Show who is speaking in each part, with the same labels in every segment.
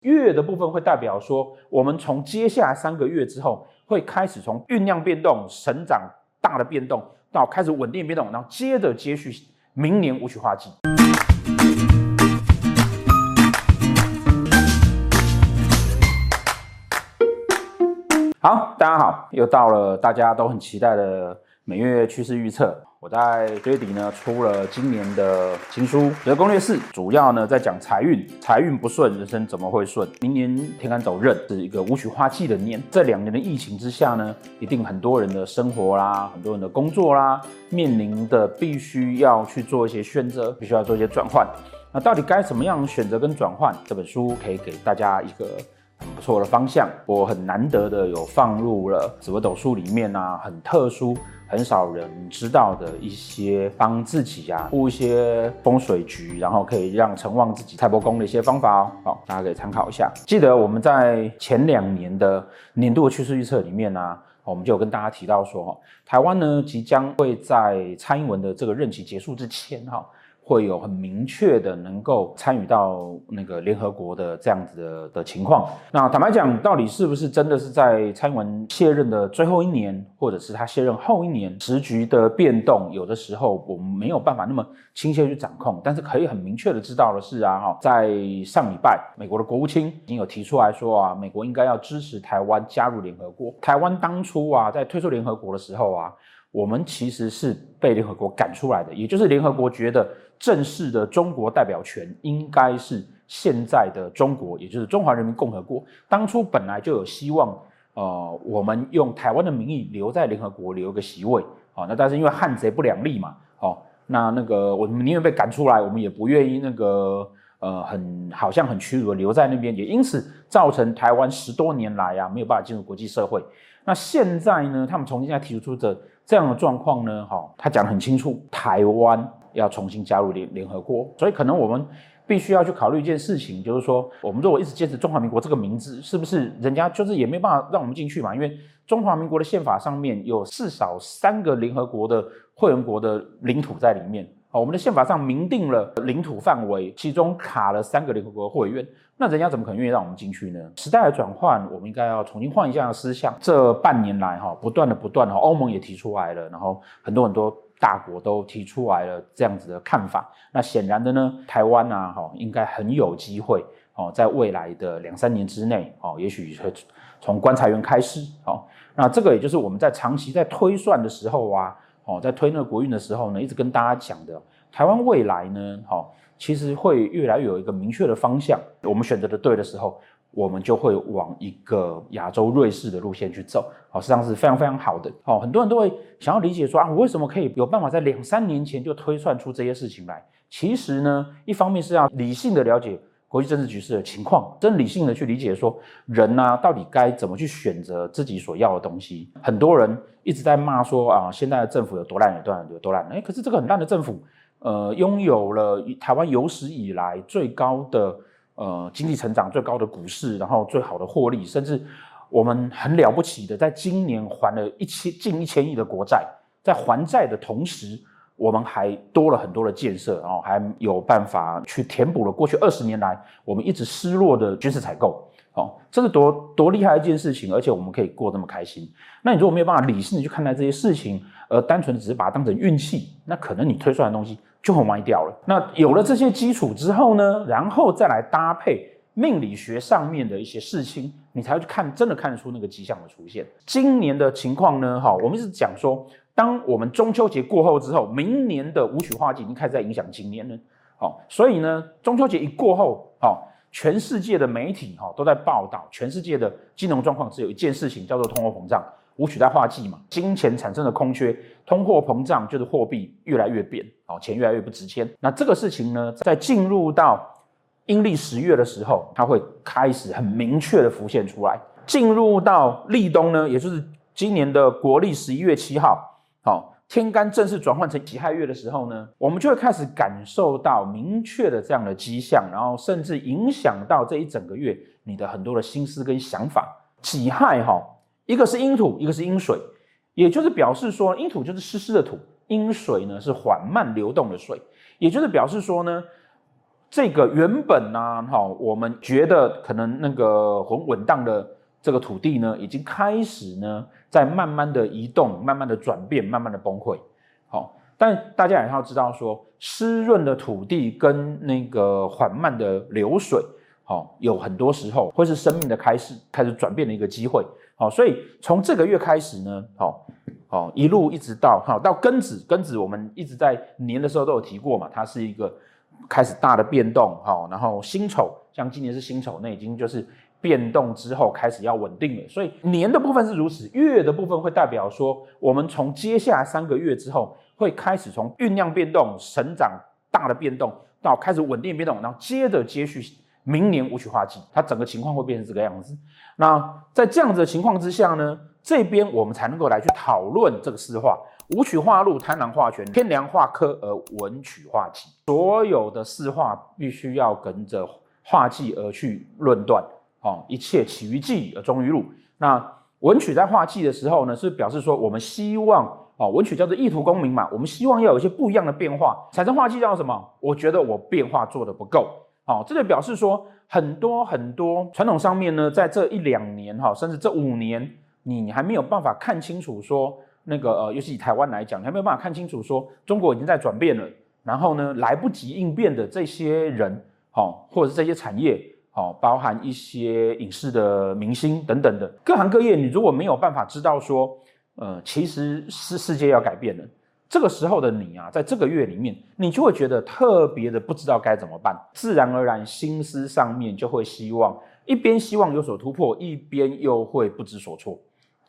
Speaker 1: 月的部分会代表说，我们从接下来三个月之后，会开始从酝酿变动、成长大的变动，到开始稳定变动，然后接着接续明年无曲化季。好，大家好，又到了大家都很期待的每月趋势预测。我在月底呢出了今年的新书《择攻略四》，主要呢在讲财运，财运不顺，人生怎么会顺？明年天干走壬是一个武曲化忌的年，这两年的疫情之下呢，一定很多人的生活啦，很多人的工作啦，面临的必须要去做一些选择，必须要做一些转换。那到底该怎么样选择跟转换？这本书可以给大家一个很不错的方向。我很难得的有放入了紫微斗数里面啊，很特殊。很少人知道的一些帮自己啊布一些风水局，然后可以让成旺自己财帛宫的一些方法哦，好，大家可以参考一下。记得我们在前两年的年度趋势预测里面呢，我们就有跟大家提到说，台湾呢即将会在蔡英文的这个任期结束之前，哈。会有很明确的能够参与到那个联合国的这样子的的情况。那坦白讲，到底是不是真的是在参英文卸任的最后一年，或者是他卸任后一年，时局的变动，有的时候我们没有办法那么亲切去掌控。但是可以很明确的知道的是啊，哈，在上礼拜，美国的国务卿已经有提出来说啊，美国应该要支持台湾加入联合国。台湾当初啊，在退出联合国的时候啊，我们其实是被联合国赶出来的，也就是联合国觉得。正式的中国代表权应该是现在的中国，也就是中华人民共和国。当初本来就有希望，呃，我们用台湾的名义留在联合国留一个席位，好，那但是因为汉贼不两立嘛，好，那那个我们宁愿被赶出来，我们也不愿意那个呃很好像很屈辱的留在那边，也因此造成台湾十多年来啊没有办法进入国际社会。那现在呢，他们重新再提出这这样的状况呢，哈，他讲得很清楚，台湾。要重新加入联联合国，所以可能我们必须要去考虑一件事情，就是说，我们如果一直坚持中华民国这个名字，是不是人家就是也没办法让我们进去嘛？因为中华民国的宪法上面有至少三个联合国的会员国的领土在里面。好，我们的宪法上明定了领土范围，其中卡了三个联合国会员，那人家怎么可能愿意让我们进去呢？时代的转换，我们应该要重新换一下思想。这半年来哈，不断的不断的，欧盟也提出来了，然后很多很多。大国都提出来了这样子的看法，那显然的呢，台湾啊，哈，应该很有机会哦，在未来的两三年之内，哦，也许会从观察员开始，哦，那这个也就是我们在长期在推算的时候啊，哦，在推那个国运的时候呢，一直跟大家讲的，台湾未来呢，哦，其实会越来越有一个明确的方向，我们选择的对的时候。我们就会往一个亚洲瑞士的路线去走，好，实际上是非常非常好的。好，很多人都会想要理解说啊，我为什么可以有办法在两三年前就推算出这些事情来？其实呢，一方面是要理性的了解国际政治局势的情况，真理性的去理解说人呢，到底该怎么去选择自己所要的东西。很多人一直在骂说啊，现在的政府有多烂，有多烂，有多烂。哎，可是这个很烂的政府，呃，拥有了台湾有史以来最高的。呃，经济成长最高的股市，然后最好的获利，甚至我们很了不起的，在今年还了一千近一千亿的国债，在还债的同时，我们还多了很多的建设，然后还有办法去填补了过去二十年来我们一直失落的军事采购，哦，这是多多厉害的一件事情，而且我们可以过这么开心。那你如果没有办法理性的去看待这些事情，而单纯的只是把它当成运气，那可能你推出来的东西。就很歪掉了。那有了这些基础之后呢，然后再来搭配命理学上面的一些事情，你才会去看，真的看得出那个迹象的出现。今年的情况呢，哈，我们一直讲说，当我们中秋节过后之后，明年的武曲化季已经开始在影响今年了。好，所以呢，中秋节一过后，好，全世界的媒体哈都在报道，全世界的金融状况只有一件事情，叫做通货膨胀。武曲在化季嘛，金钱产生的空缺，通货膨胀就是货币越来越贬，哦，钱越来越不值钱。那这个事情呢，在进入到阴历十月的时候，它会开始很明确的浮现出来。进入到立冬呢，也就是今年的国历十一月七号，好，天干正式转换成己亥月的时候呢，我们就会开始感受到明确的这样的迹象，然后甚至影响到这一整个月你的很多的心思跟想法。己亥哈。一个是阴土，一个是阴水，也就是表示说，阴土就是湿湿的土，阴水呢是缓慢流动的水，也就是表示说呢，这个原本呢，哈，我们觉得可能那个很稳当的这个土地呢，已经开始呢，在慢慢的移动，慢慢的转变，慢慢的崩溃。好，但大家也要知道说，湿润的土地跟那个缓慢的流水，好，有很多时候会是生命的开始，开始转变的一个机会。好，所以从这个月开始呢，好，好，一路一直到好到庚子，庚子我们一直在年的时候都有提过嘛，它是一个。开始大的变动，好，然后辛丑，像今年是辛丑，那已经就是变动之后开始要稳定了。所以年的部分是如此，月的部分会代表说，我们从接下来三个月之后，会开始从酝酿变动、成长大的变动，到开始稳定变动，然后接着接续明年武曲化忌，它整个情况会变成这个样子。那在这样子的情况之下呢，这边我们才能够来去讨论这个四化。武曲化禄，贪狼化权，天梁化科，而文曲化忌。所有的四化必须要跟着化忌而去论断，哦，一切起于忌而终于禄。那文曲在化忌的时候呢，是表示说我们希望，哦，文曲叫做意图功名嘛，我们希望要有一些不一样的变化。产生化忌叫什么？我觉得我变化做得不够，好，这就表示说很多很多传统上面呢，在这一两年哈，甚至这五年，你还没有办法看清楚说。那个呃，尤其以台湾来讲，你还没有办法看清楚说中国已经在转变了，然后呢，来不及应变的这些人，好，或者是这些产业，好，包含一些影视的明星等等的各行各业，你如果没有办法知道说，呃，其实是世界要改变了，这个时候的你啊，在这个月里面，你就会觉得特别的不知道该怎么办，自然而然心思上面就会希望一边希望有所突破，一边又会不知所措。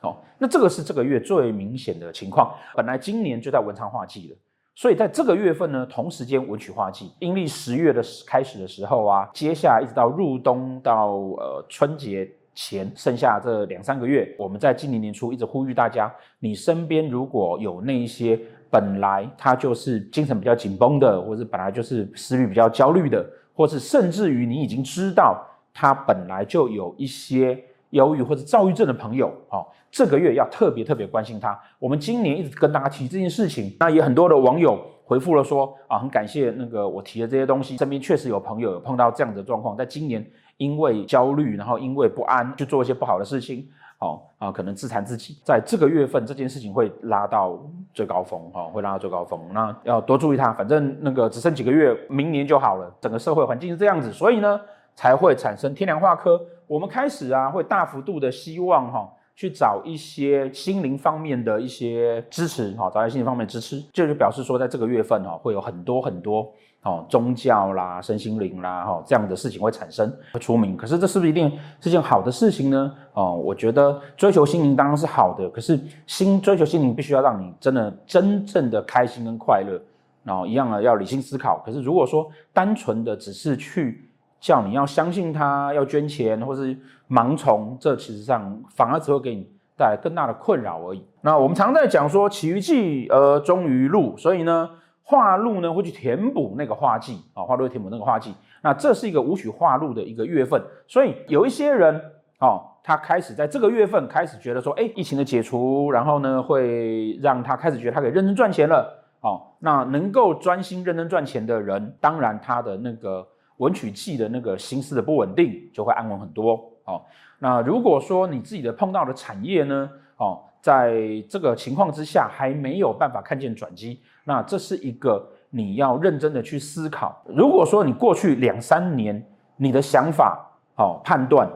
Speaker 1: 哦，那这个是这个月最明显的情况。本来今年就在文昌化忌了，所以在这个月份呢，同时间文曲化忌，阴历十月的开始的时候啊，接下来一直到入冬到呃春节前，剩下这两三个月，我们在今年年初一直呼吁大家，你身边如果有那一些本来他就是精神比较紧绷的，或者是本来就是思虑比较焦虑的，或是甚至于你已经知道他本来就有一些忧郁或者躁郁症的朋友，哦。这个月要特别特别关心他。我们今年一直跟大家提这件事情，那也很多的网友回复了说啊，很感谢那个我提的这些东西。身边确实有朋友有碰到这样的状况，在今年因为焦虑，然后因为不安，去做一些不好的事情，哦啊，可能自残自己。在这个月份，这件事情会拉到最高峰，哈，会拉到最高峰。那要多注意它，反正那个只剩几个月，明年就好了。整个社会环境是这样子，所以呢，才会产生天梁化科。我们开始啊，会大幅度的希望哈。去找一些心灵方面的一些支持，哈，找一些心灵方面的支持，这就表示说，在这个月份哈，会有很多很多哦，宗教啦、身心灵啦，哈，这样的事情会产生，会出名。可是这是不是一定是件好的事情呢？哦，我觉得追求心灵当然是好的，可是心追求心灵必须要让你真的真正的开心跟快乐，然后一样的要理性思考。可是如果说单纯的只是去叫你要相信他，要捐钱，或是盲从，这其实上反而只会给你带来更大的困扰而已。那我们常在讲说，起于忌而终于禄，所以呢，化禄呢会去填补那个化忌啊，化禄会填补那个化忌。那这是一个武曲化禄的一个月份，所以有一些人哦，他开始在这个月份开始觉得说，哎，疫情的解除，然后呢会让他开始觉得他可以认真赚钱了。哦，那能够专心认真赚钱的人，当然他的那个。文曲忌的那个心思的不稳定，就会安稳很多。哦，那如果说你自己的碰到的产业呢，哦，在这个情况之下还没有办法看见转机，那这是一个你要认真的去思考。如果说你过去两三年你的想法，哦，判断，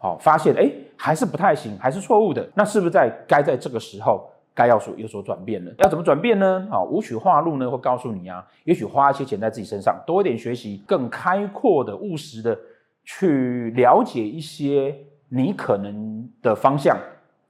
Speaker 1: 哦，发现哎还是不太行，还是错误的，那是不是在该在这个时候？该要所有所转变了，要怎么转变呢？啊，武曲化禄呢，会告诉你啊，也许花一些钱在自己身上，多一点学习，更开阔的、务实的去了解一些你可能的方向，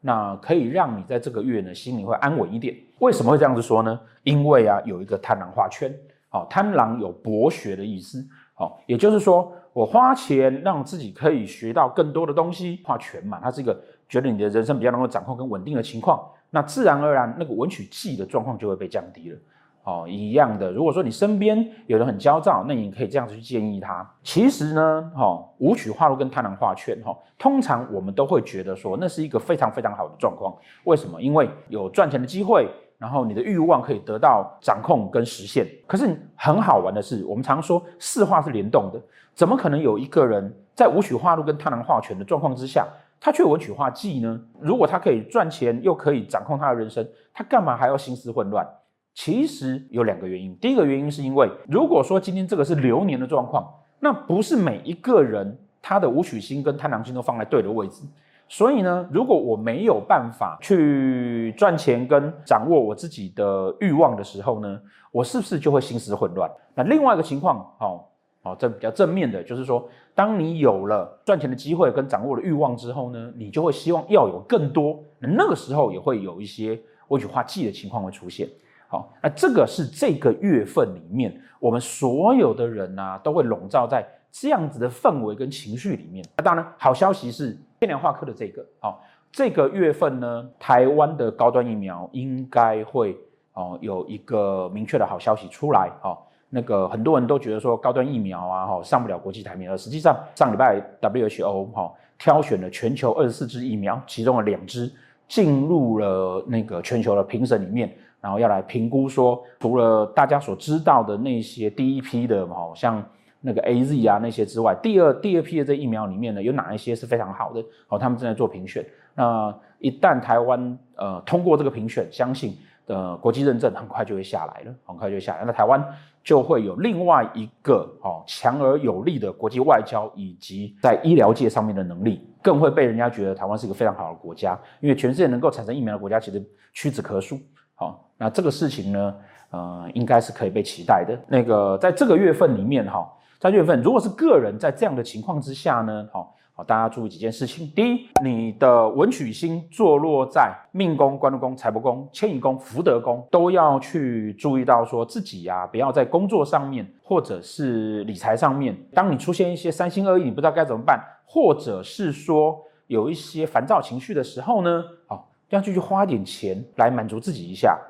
Speaker 1: 那可以让你在这个月呢，心里会安稳一点。为什么会这样子说呢？因为啊，有一个贪狼画圈，好，贪狼有博学的意思，好，也就是说，我花钱让自己可以学到更多的东西，化权嘛，它是一个觉得你的人生比较能够掌控跟稳定的情况。那自然而然，那个文曲忌的状况就会被降低了。哦，一样的，如果说你身边有人很焦躁，那你可以这样子去建议他。其实呢，哈，武曲化禄跟贪狼化权，哈，通常我们都会觉得说，那是一个非常非常好的状况。为什么？因为有赚钱的机会，然后你的欲望可以得到掌控跟实现。可是很好玩的是，我们常说四化是联动的，怎么可能有一个人在武曲化禄跟贪狼化权的状况之下，他去文曲化忌呢？如果他可以赚钱，又可以掌控他的人生，他干嘛还要心思混乱？其实有两个原因。第一个原因是因为，如果说今天这个是流年的状况，那不是每一个人他的武曲星跟贪狼星都放在对的位置。所以呢，如果我没有办法去赚钱跟掌握我自己的欲望的时候呢，我是不是就会心思混乱？那另外一个情况，哦。哦，这比较正面的，就是说，当你有了赚钱的机会跟掌握的欲望之后呢，你就会希望要有更多，那那个时候也会有一些文曲化忌的情况会出现。好，那这个是这个月份里面，我们所有的人啊，都会笼罩在这样子的氛围跟情绪里面。那当然，好消息是天梁化科的这个，好，这个月份呢，台湾的高端疫苗应该会哦有一个明确的好消息出来，好。那个很多人都觉得说高端疫苗啊，哈上不了国际台面，而实际上上礼拜 WHO 哈挑选了全球二十四支疫苗，其中的两支进入了那个全球的评审里面，然后要来评估说，除了大家所知道的那些第一批的，好像那个 AZ 啊那些之外，第二第二批的这疫苗里面呢，有哪一些是非常好的？好，他们正在做评选。那一旦台湾呃通过这个评选，相信的国际认证很快就会下来了，很快就会下来。那台湾。就会有另外一个哦强而有力的国际外交以及在医疗界上面的能力，更会被人家觉得台湾是一个非常好的国家，因为全世界能够产生疫苗的国家其实屈指可数。好，那这个事情呢，呃，应该是可以被期待的。那个在这个月份里面哈，在月份如果是个人在这样的情况之下呢，好。好，大家注意几件事情。第一，你的文曲星坐落在命宫、官禄宫、财帛宫、迁移宫、福德宫，都要去注意到，说自己呀、不要在工作上面或者是理财上面，当你出现一些三心二意，你不知道该怎么办，或者是说有一些烦躁情绪的时候呢，好，要继续花点钱来满足自己一下，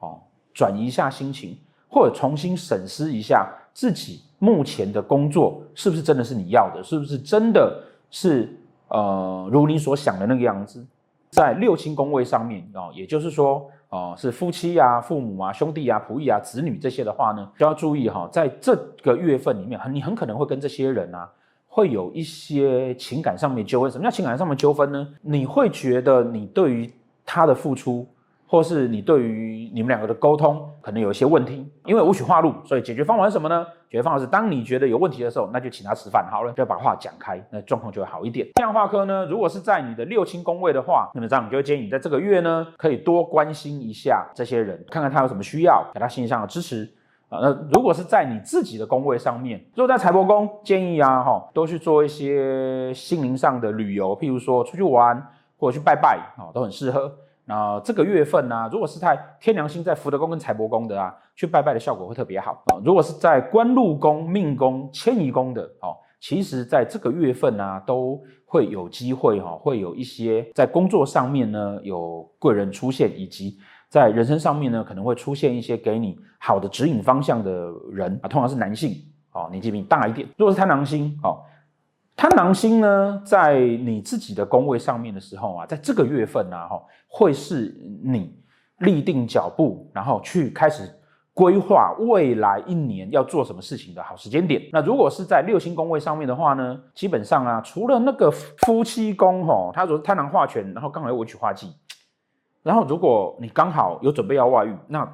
Speaker 1: 哦，转移一下心情，或者重新审视一下自己目前的工作是不是真的是你要的，是不是真的。是呃，如你所想的那个样子，在六亲宫位上面啊、哦，也就是说，哦、是夫妻啊、父母啊、兄弟啊、仆役啊、子女这些的话呢，就要注意哈、哦，在这个月份里面，你很可能会跟这些人啊，会有一些情感上面纠纷。什么叫情感上面纠纷呢？你会觉得你对于他的付出。或是你对于你们两个的沟通可能有一些问题，因为无曲化路，所以解决方法是什么呢？解决方法是当你觉得有问题的时候，那就请他吃饭好了，就把话讲开，那状况就会好一点。天梁化科呢，如果是在你的六亲宫位的话，那么这样你就会建议你在这个月呢，可以多关心一下这些人，看看他有什么需要，给他心理上的支持啊。那如果是在你自己的宫位上面，如果在财帛宫，建议啊哈，都去做一些心灵上的旅游，譬如说出去玩或者去拜拜啊，都很适合。那这个月份呢、如果是在天梁星在福德宫跟财帛宫的啊，去拜拜的效果会特别好啊。如果是在官禄宫、命宫、迁移宫的，哦，其实在这个月份呢、都会有机会哈，会有一些在工作上面呢有贵人出现，以及在人生上面呢可能会出现一些给你好的指引方向的人啊，通常是男性，哦，年纪比你大一点。如果是贪狼星，哦。贪狼星呢，在你自己的宫位上面的时候啊，在这个月份啊，哈，会是你立定脚步，然后去开始规划未来一年要做什么事情的好时间点。那如果是在六星宫位上面的话呢，基本上啊，除了那个夫妻宫，哈，它如果贪狼化权，然后刚好有文曲化忌，然后如果你刚好有准备要外遇，那。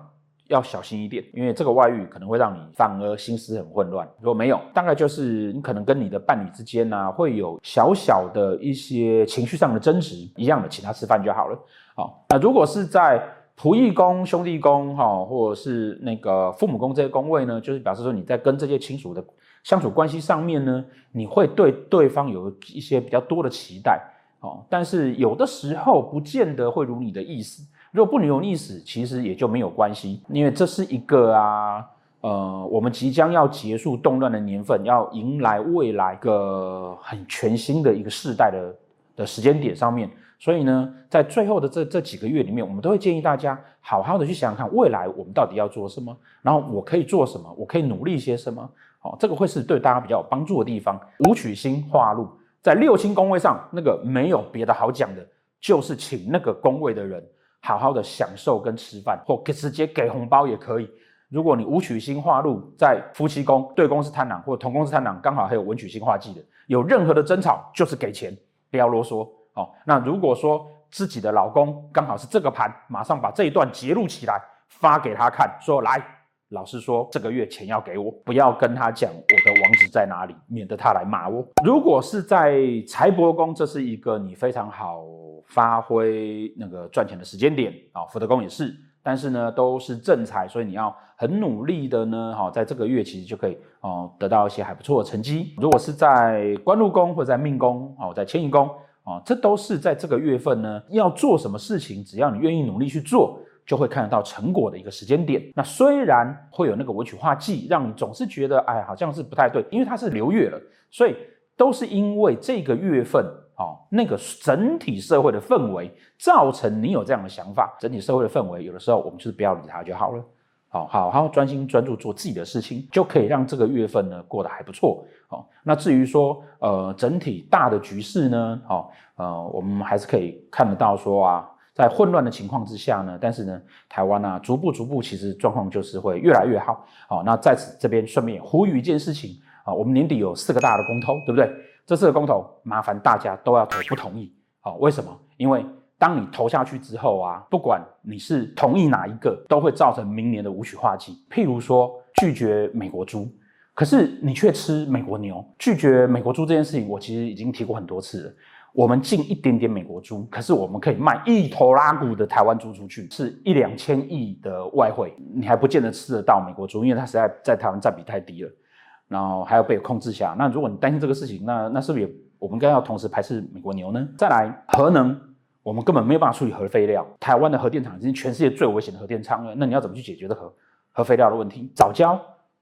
Speaker 1: 要小心一点，因为这个外遇可能会让你反而心思很混乱。如果没有，大概就是你可能跟你的伴侣之间呢、啊，会有小小的一些情绪上的争执，一样的，请他吃饭就好了。好，那如果是在仆役宫、兄弟宫，哈，或者是那个父母宫这些宫位呢，就是表示说你在跟这些亲属的相处关系上面呢，你会对对方有一些比较多的期待，哦，但是有的时候不见得会如你的意思。如果不能有意思，其实也就没有关系，因为这是一个啊，呃，我们即将要结束动乱的年份，要迎来未来一个很全新的一个世代的的时间点上面，所以呢，在最后的这这几个月里面，我们都会建议大家好好的去想想看，未来我们到底要做什么，然后我可以做什么，我可以努力些什么，好，这个会是对大家比较有帮助的地方。武曲星化禄在六星宫位上，那个没有别的好讲的，就是请那个宫位的人。好好的享受跟吃饭，或给直接给红包也可以。如果你武曲星化禄在夫妻宫，对宫是贪狼，或同宫是贪狼，刚好还有文曲星化忌的，有任何的争吵就是给钱，不要啰嗦哦。那如果说自己的老公刚好是这个盘，马上把这一段揭露起来发给他看，说来，老实说这个月钱要给我，不要跟他讲我的网址在哪里，免得他来骂我。如果是在财帛宫，这是一个你非常好发挥那个赚钱的时间点啊，福德宫也是。但是呢，都是正财，所以你要很努力的呢，哈，在这个月其实就可以哦，得到一些还不错的成绩。如果是在官禄宫或者在命宫哦，在迁移宫哦，这都是在这个月份呢，要做什么事情，只要你愿意努力去做，就会看得到成果的一个时间点。那虽然会有那个文曲化忌，让你总是觉得哎，好像是不太对，因为它是流月了，所以都是因为这个月份。哦，那个整体社会的氛围造成你有这样的想法，整体社会的氛围，有的时候我们就是不要理它就好了。好好好，专心专注做自己的事情，就可以让这个月份呢过得还不错。好，那至于说呃整体大的局势呢，好呃我们还是可以看得到说啊，在混乱的情况之下呢，但是呢台湾啊逐步逐步其实状况就是会越来越好。好，那在此这边顺便呼吁一件事情啊，我们年底有四个大的公投，对不对？这四个公投，麻烦大家都要投不同意。好，为什么？因为当你投下去之后啊，不管你是同意哪一个，都会造成明年的武曲化忌。譬如说拒绝美国猪，可是你却吃美国牛。拒绝美国猪这件事情，我其实已经提过很多次了。我们进一点点美国猪，可是我们可以卖一头拉骨的台湾猪出去，是一两千亿的外汇，你还不见得吃得到美国猪，因为它实在在台湾占比太低了。然后还要被控制下，那如果你担心这个事情，那那是不是也我们该要同时排斥美国牛呢？再来核能，我们根本没有办法处理核废料。台湾的核电厂已经全世界最危险的核电厂了，那你要怎么去解决这核核废料的问题？藻礁，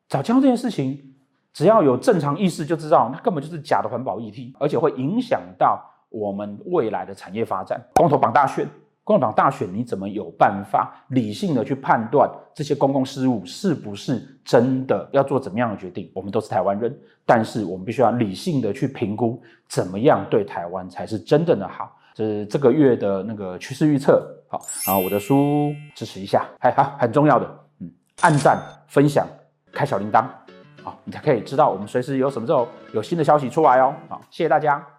Speaker 1: 藻礁这件事情，只要有正常意识就知道，那根本就是假的环保议题，而且会影响到我们未来的产业发展。公投榜大选。公投党大选，你怎么有办法理性的去判断这些公共事务是不是真的要做怎么样的决定？我们都是台湾人，但是我们必须要理性的去评估怎么样对台湾才是真正的好。这是这个月的那个趋势预测。好，然后我的书支持一下，还好很重要的，嗯，按赞、分享、开小铃铛，好，你才可以知道我们随时有什么时候有新的消息出来哦。好，谢谢大家。